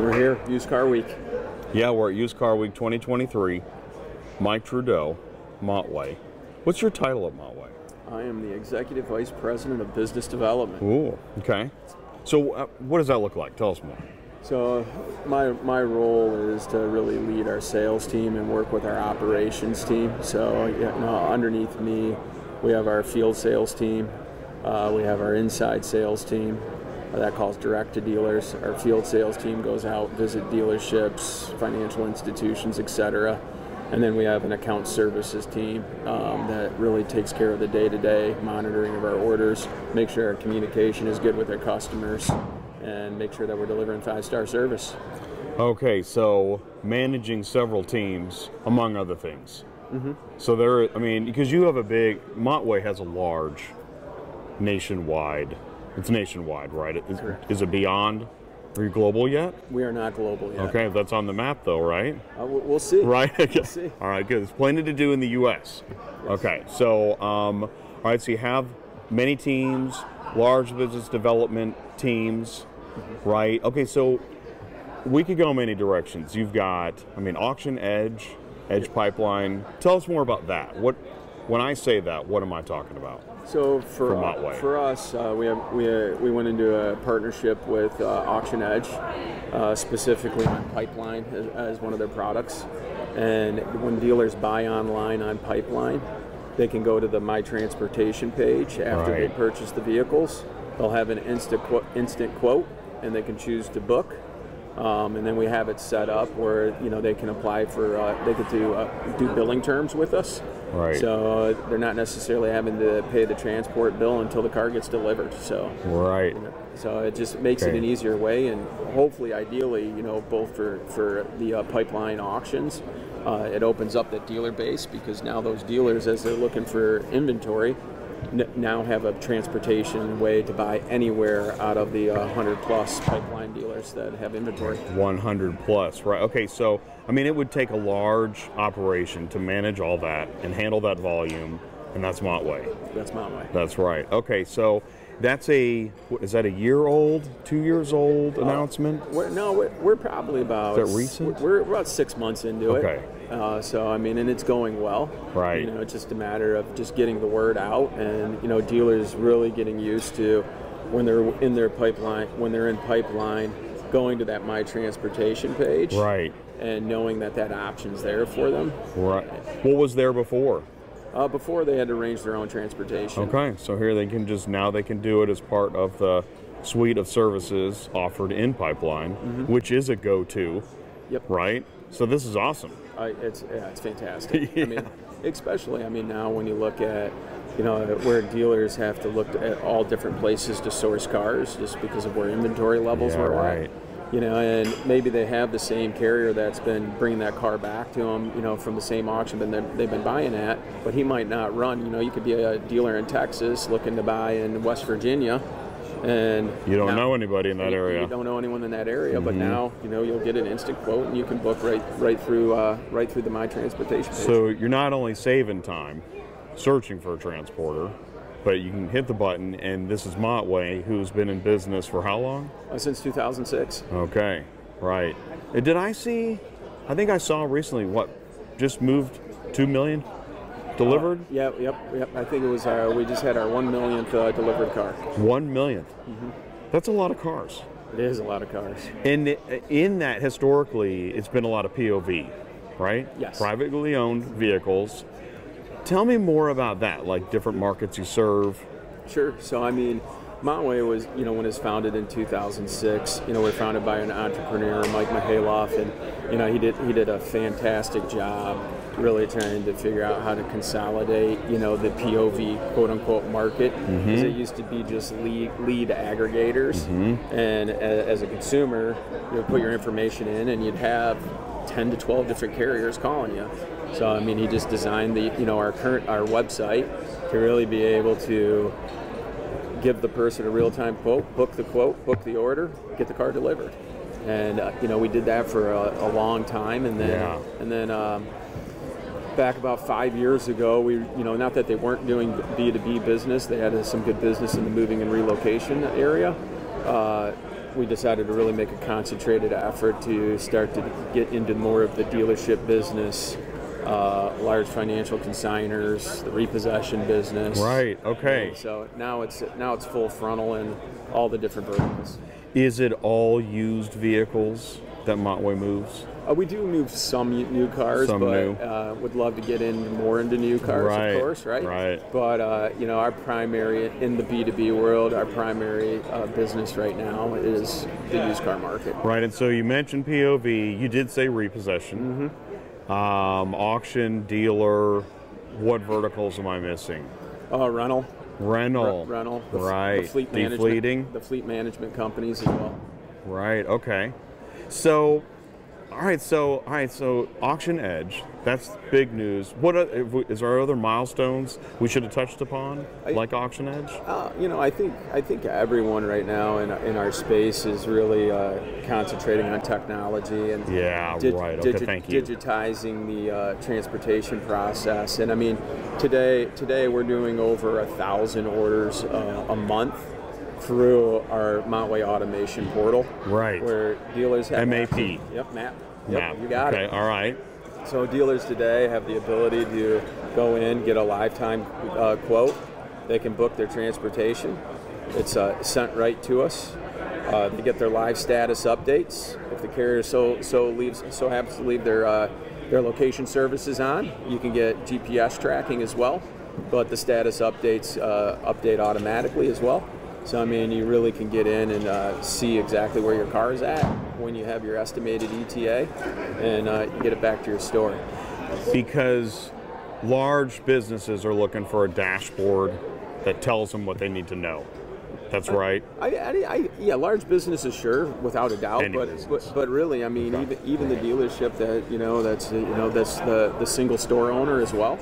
We're here, used car week. Yeah, we're at Used Car Week 2023. Mike Trudeau, Montway. What's your title at Montway? I am the Executive Vice President of Business Development. Ooh, okay. So, uh, what does that look like? Tell us more. So, my, my role is to really lead our sales team and work with our operations team. So, you know, underneath me, we have our field sales team, uh, we have our inside sales team, that calls direct to dealers. Our field sales team goes out, visit dealerships, financial institutions, etc. And then we have an account services team um, that really takes care of the day-to-day monitoring of our orders, make sure our communication is good with our customers, and make sure that we're delivering five-star service. Okay, so managing several teams, among other things. Mm-hmm. So there, I mean, because you have a big, Montway has a large nationwide it's nationwide, right? Is, is it beyond? Are you global yet? We are not global yet. Okay, that's on the map though, right? Uh, we'll, we'll see. Right. We'll see. all right, good. There's plenty to do in the U.S. Okay, so um, all right, so you have many teams, large business development teams, right? Okay, so we could go many directions. You've got, I mean, auction edge, edge pipeline. Tell us more about that. What, when I say that, what am I talking about? So for For for us, uh, we have we uh, we went into a partnership with uh, Auction Edge, uh, specifically on Pipeline as, as one of their products. And when dealers buy online on Pipeline, they can go to the My Transportation page after they purchase the vehicles. They'll have an instant quote, instant quote, and they can choose to book. Um, and then we have it set up where you know they can apply for uh, they could do uh, do billing terms with us. Right. So uh, they're not necessarily having to pay the transport bill until the car gets delivered. So Right. so it just makes it an easier way, and hopefully, ideally, you know, both for for the uh, pipeline auctions, uh, it opens up that dealer base because now those dealers, as they're looking for inventory, now have a transportation way to buy anywhere out of the uh, 100 plus pipeline dealers that have inventory. 100 plus, right? Okay, so I mean, it would take a large operation to manage all that and handle that volume, and that's Montway. That's my way. That's right. Okay, so that's a what, is that a year old, two years old announcement? We're, no, we're, we're probably about. Is that recent? We're, we're about six months into Okay. it. Uh, so I mean, and it's going well. Right. You know, it's just a matter of just getting the word out, and you know, dealers really getting used to when they're in their pipeline, when they're in pipeline, going to that My Transportation page, Right, and knowing that that option's there for them. right. What was there before? Uh, before they had to arrange their own transportation. Okay, so here they can just now they can do it as part of the suite of services offered in Pipeline, which is a go-to, Yep. right? So this is awesome. I, it's yeah, it's fantastic. I mean, especially I mean now when you look at you know where dealers have to look at all different places to source cars just because of where inventory levels Yeah, are right. at. You know, and maybe they have the same carrier that's been bringing that car back to them, you know, from the same auction that they've- they've been buying at, but he might not run. You know, you could be a dealer in Texas looking to buy in West Virginia, and You don't now- know anybody in that you- area. Mm-hmm. You don't know anyone in that area, but now you know you'll get an instant quote, and you can book right right through uh, right through the My Transportation page. So you're not only saving time searching for a transporter, but you can hit the button, and this is Montway, who's been in business for how long? Uh, since 2006. Okay, right. Uh, Did I see? I think I saw recently what just moved two million delivered. Yeah, yep, yep. I think it was uh, we just had our one millionth uh, delivered car. One millionth. Mm-hmm. That's a lot of cars. It is a lot of cars. And in that, historically, it's been a lot of POV, right? Yes. Privately owned vehicles. Tell me more about that, like different markets you serve. Sure. So I mean, Montway was you know when it was founded in 2006. You know we're founded by an entrepreneur, Mike Mihailoff, and you know he did he did a fantastic job really trying to figure out how to consolidate you know the POV quote unquote market mm-hmm. because it used to be just lead lead aggregators, mm-hmm. and a, as a consumer you would put your information in and you'd have 10 to 12 different carriers calling you. So I mean, he just designed the you know our current our website to really be able to give the person a real-time quote, book the quote, book the order, get the car delivered. And uh, you know we did that for a, a long time, and then Yeah. and then um, back about five years ago, we you know not that they weren't doing B two B business, they had some good business in the moving and relocation area. Uh, we decided to really make a concentrated effort to start to get into more of the dealership business, uh, large financial consigners, the repossession business. Right. Okay. So now it's now it's full frontal in all the different verticals. Is it all used vehicles that Montway moves? Uh, we do move some new cars, Some but new. Uh, would love to get in more into new cars, Right, of course, right? right. But uh, you know, our primary in the B two B world, our primary uh, business right now is the used car market. Right. And so you mentioned POV. You did say repossession. Mm-hmm. Um, auction, dealer. What verticals am I missing? Uh, rental, Rental. Re- rental, the, f- right. the fleet Defleeting. the fleet management companies as well. Right. Okay. So, all right. So, all right. So, Auction Edge. That's big news. What are, is there other milestones we should have touched upon, I- like Auction Edge? Uh, you know, I think I think everyone right now in, in our space is really uh, concentrating on technology and Yeah. dig- right. Okay. digi- thank you. digitizing the uh, transportation process. And I mean, today today we're doing over a thousand orders uh, a month through our Montway automation portal, Right. where dealers have MAP. Yep, map. Yep, Map. you got okay. it. All right. So dealers today have the ability to go in, get a lifetime uh, quote. They can book their transportation. It's uh, sent right to us. Uh, they get their live status updates. If the carrier so so leaves so happens to leave their uh, their location services on, you can get GPS tracking as well. But the status updates uh, update automatically as well. So I mean, you really can get in and uh, see exactly where your car is at when you have your estimated ETA, and uh, you get it back to your store. Because large businesses are looking for a dashboard that tells them what they need to know. That's right. I, I, I, yeah, large businesses, sure, without a doubt, Any but, business. but but really, I mean, Okay. even even the dealership that you know that's you know that's the the single store owner as well.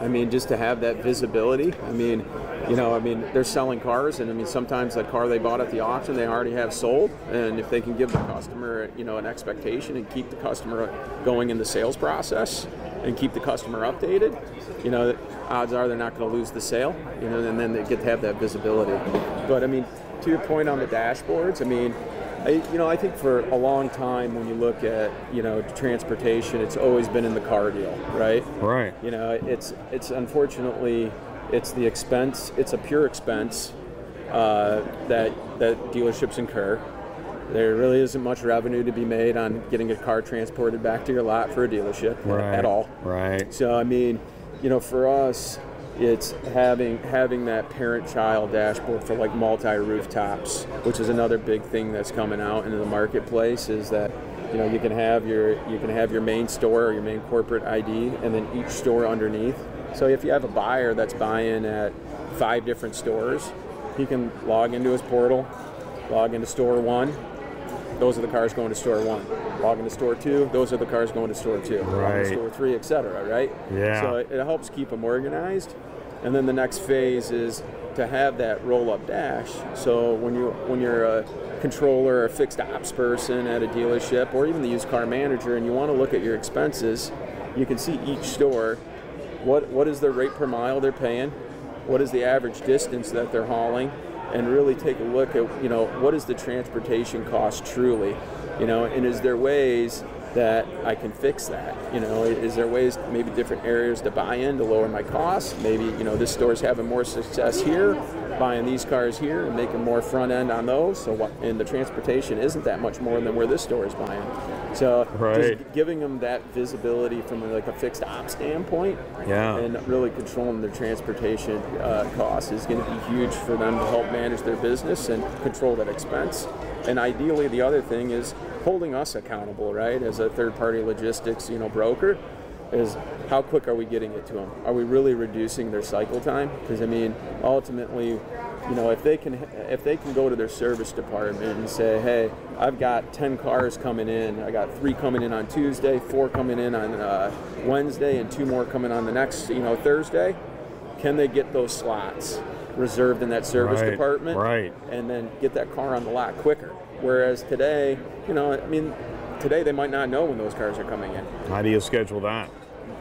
I mean, just to have that visibility. I mean, you know, I mean, they're selling cars, and I mean, sometimes the car they bought at the auction they already have sold, and if they can give the customer, you know, an expectation and keep the customer going in the sales process and keep the customer updated, you know, odds are they're not going to lose the sale, you know, and then they get to have that visibility. But I mean, to your point on the dashboards, I mean, I, you know, I think for a long time when you look at, you know, transportation, it's always been in the car deal, right? Right. You know, it's it's unfortunately it's the expense. It's a pure expense uh, that that dealerships incur. There really isn't much revenue to be made on getting a car transported back to your lot for a dealership Right. at all. Right. So I mean, you know, for us, it's having having that parent-child dashboard for like multi-rooftops, which is another big thing that's coming out into the marketplace. Is that you know you can have your you can have your main store or your main corporate ID, and then each store underneath. So if you have a buyer that's buying at five different stores, he can log into his portal, log into store one, those are the cars going to store one. Log into store two, those are the cars going to store two. Right. store three, etc. Right? Yeah. So it, it helps keep them organized. And then the next phase is to have that roll-up dash. So when you when you're a controller or a fixed ops person at a dealership, or even the used car manager, and you want to look at your expenses, you can see each store. What what is the rate per mile they're paying? What is the average distance that they're hauling? And really take a look at you know what is the transportation cost truly you know and is there ways that I can fix that? You know is there ways maybe different areas to buy in to lower my costs? Maybe you know this store's having more success here buying these cars here and making more front end on those so what and the transportation isn't that much more than where this store is buying so Right. just giving them that visibility from like a fixed op standpoint Yeah. and really controlling their transportation uh, costs is going to be huge for them to help manage their business and control that expense. And ideally, the other thing is holding us accountable, right? As a third-party logistics, you know, broker, is how quick are we getting it to them? Are we really reducing their cycle time? Because I mean, ultimately, you know, if they can if they can go to their service department and say, hey, I've got 10 cars coming in, I got three coming in on Tuesday, four coming in on uh, Wednesday, and two more coming on the next, you know, Thursday. Can they get those slots reserved in that service Right, department? right. And then get that car on the lot quicker. Whereas today, you know, I mean, today they might not know when those cars are coming in. How do you schedule that?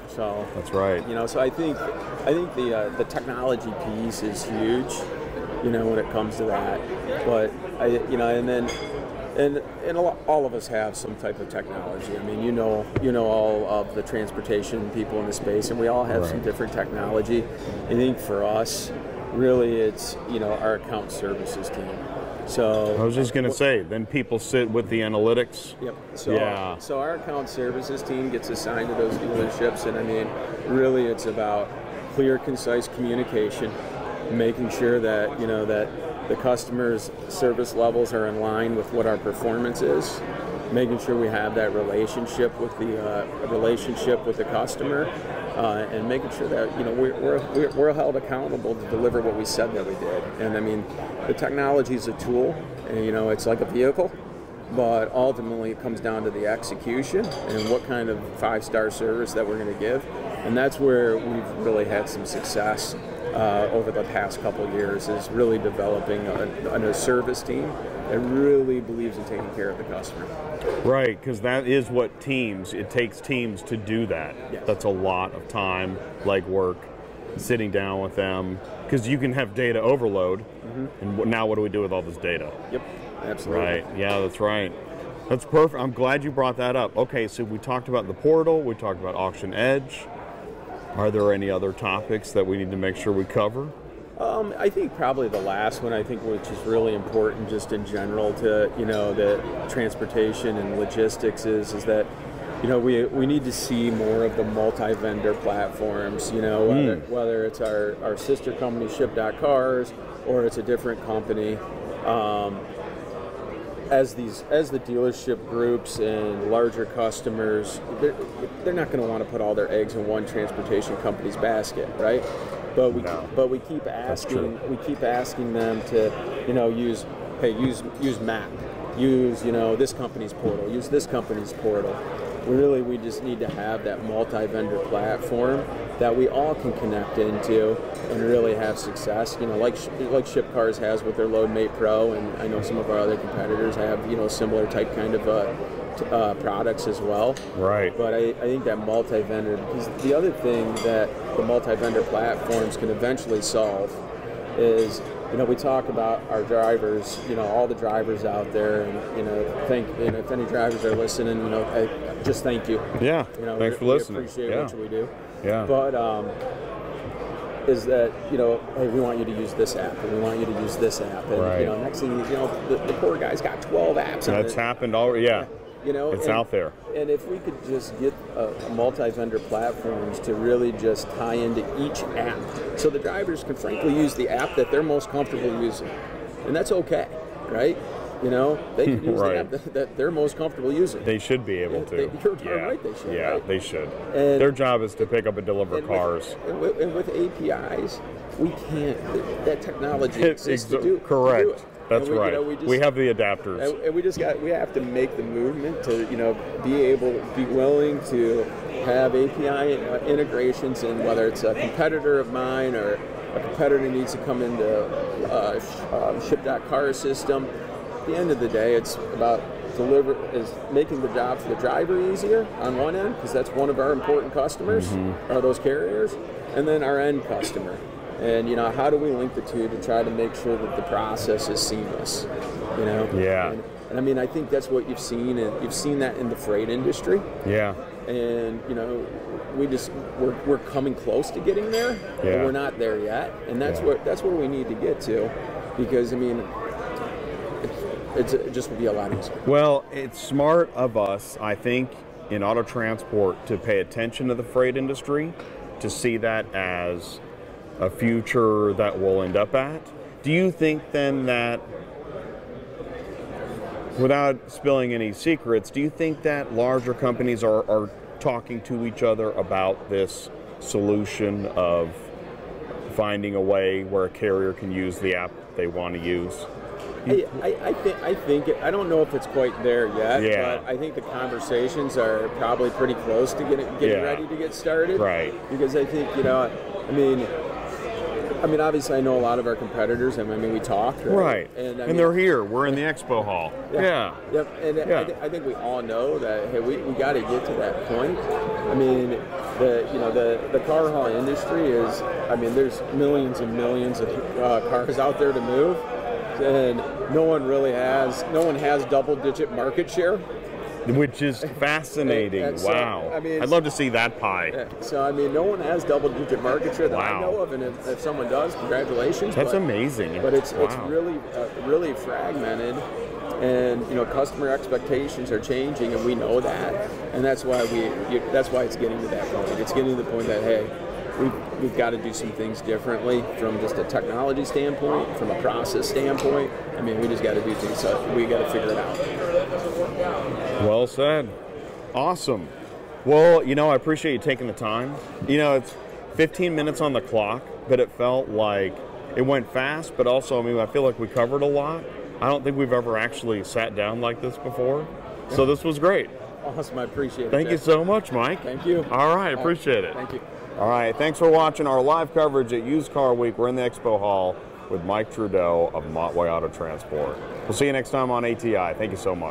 So That's right. you know, so I think I think the uh, the technology piece is huge. You know, when it comes to that, but I you know, and then and and a lot, all of us have some type of technology. I mean, you know, you know all of the transportation people in the space, and we all have some different technology. I think for us, really, it's you know our account services team. So I was just going to say, then people sit with the analytics. Yep. So, Yeah. so our account services team gets assigned to those dealerships, and I mean, really, it's about clear, concise communication, making sure that you know that the customers' service levels are in line with what our performance is, making sure we have that relationship with the uh, relationship with the customer, uh, and making sure that you know we're, we're, we're- held accountable to deliver what we said that we did. And I mean, the technology is a tool, and you know, it's like a vehicle but ultimately it comes down to the execution and what kind of five star service that we're going to give and that's where we've really had some success uh, over the past couple years is really developing a, a service team that really believes in taking care of the customer Right, because that is what teams, it takes teams to do that. Yes. That's a lot of time, legwork, sitting down with them. Because you can have data overload, Mm-hmm. and now what do we do with all this data? yep absolutely Right, yeah, that's right. That's perfect. I'm glad you brought that up. Okay, so we talked about the portal, we talked about Auction Edge. Are there any other topics that we need to make sure we cover? Um, I think probably the last one. I think which is really important, just in general, to you know the transportation and logistics is is that you know we we need to see more of the multi-vendor platforms. You know whether whether it's our our sister company Ship.Cars or it's a different company. Um, as these as the dealership groups and larger customers they're, they're not going to want to put all their eggs in one transportation company's basket right but we No. but we keep asking we keep asking them to you know use hey use use map use you know this company's portal. Use this company's portal. Really we just need to have that multi-vendor platform that we all can connect into and really have success. You know like like ship cars has with their loadmate pro and i know some of our other competitors have you know similar type kind of uh, uh, products as well Right. but I, I think that multi-vendor because the other thing that the multi-vendor platforms can eventually solve is you know we talk about our drivers you know all the drivers out there and you know thank you know if any drivers are listening you know I, just thank you Yeah, you know thanks we, for we listening. appreciate yeah. what we do yeah. but um, is that you know hey we want you to use this app and we want you to use this app and Right. you know next thing you know the, the poor guy's got 12 apps That's happened already. Yeah. you know It's and- out there. and if we could just get a, a multi-vendor platforms to really just tie into each app, so the drivers can frankly use the app that they're most comfortable using, and that's okay, right? You know, they can use Right. the app that, that they're most comfortable using. They should be able to. They- you're yeah. right they should, Yeah, right? they should. And- Their job is to pick up and deliver and cars. With, and, with, and with APIs, we can't. That technology exists to do, to do correct. it. That's we, you right. know, we, just- have the adapters. and, and we just got we have to make the movement to you know be able be willing to have API uh, integrations and whether it's a competitor of mine or a competitor needs to come into uh, um, ship.car system. At the end of the day, it's about deliver is making the job for the driver easier on one end because that's one of our important customers Mm-hmm. are those carriers, and then our end customer. And you know how do we link the two to try to make sure that the process is seamless? You know. Yeah. And, and I mean, I think that's what you've seen, and you've seen that in the freight industry. yeah. And you know, we just we're, we're coming close to getting there, but we're not there yet. And that's Yeah. where that's where we need to get to, because I mean, it's, it just would be a lot easier. Well, it's smart of us, I think, in auto transport to pay attention to the freight industry, to see that as a future that we'll end up at. Do you think then that, without spilling any secrets, do you think that larger companies are, are talking to each other about this solution of finding a way where a carrier can use the app they want to use? I, I, I think I think it, I don't know if it's quite there yet, Yeah. but I think the conversations are probably pretty close to getting getting Yeah. ready to get started. Right. Because I think you know, I mean, I mean, obviously I know a lot of our competitors, and I mean we talk. Right. Right. And, And, I mean, they're here. We're in the expo hall. Yeah. Yep, and Yeah. I, th- I think we all know that hey, we, we got to get to that point. I mean, the you know the the car haul industry is. I mean, there's millions and millions of uh, cars out there to move. and no one really has. No one has double-digit market share. Which is fascinating. And so, wow. I mean, I'd love to see that pie. Yeah, So I mean, no one has double-digit market share that Wow. I know of, and if, if someone does, congratulations. That's but, amazing. But it's it's really uh, really fragmented, and you know, customer expectations are changing, and we know that, and that's why we you, that's why it's getting to that point. It's getting to the point that hey. We've, we've got to do some things differently from just a technology standpoint, from a process standpoint. I mean, we just got to do things. So we got to figure it out. Well said. Awesome. Well, you know, I appreciate you taking the time. You know, it's 15 minutes on the clock, but it felt like it went fast, but also, I mean, I feel like we covered a lot. I don't think we've ever actually sat down like this before. So this was great. Awesome, I appreciate it. Thank you so much, Mike. Thank you. All right, appreciate it. Thank you. All right, thanks for watching our live coverage at Used Car Week. We're in the Expo Hall with Mike Trudeau of Montway Auto Transport. We'll see you next time on ATI. Thank you so much.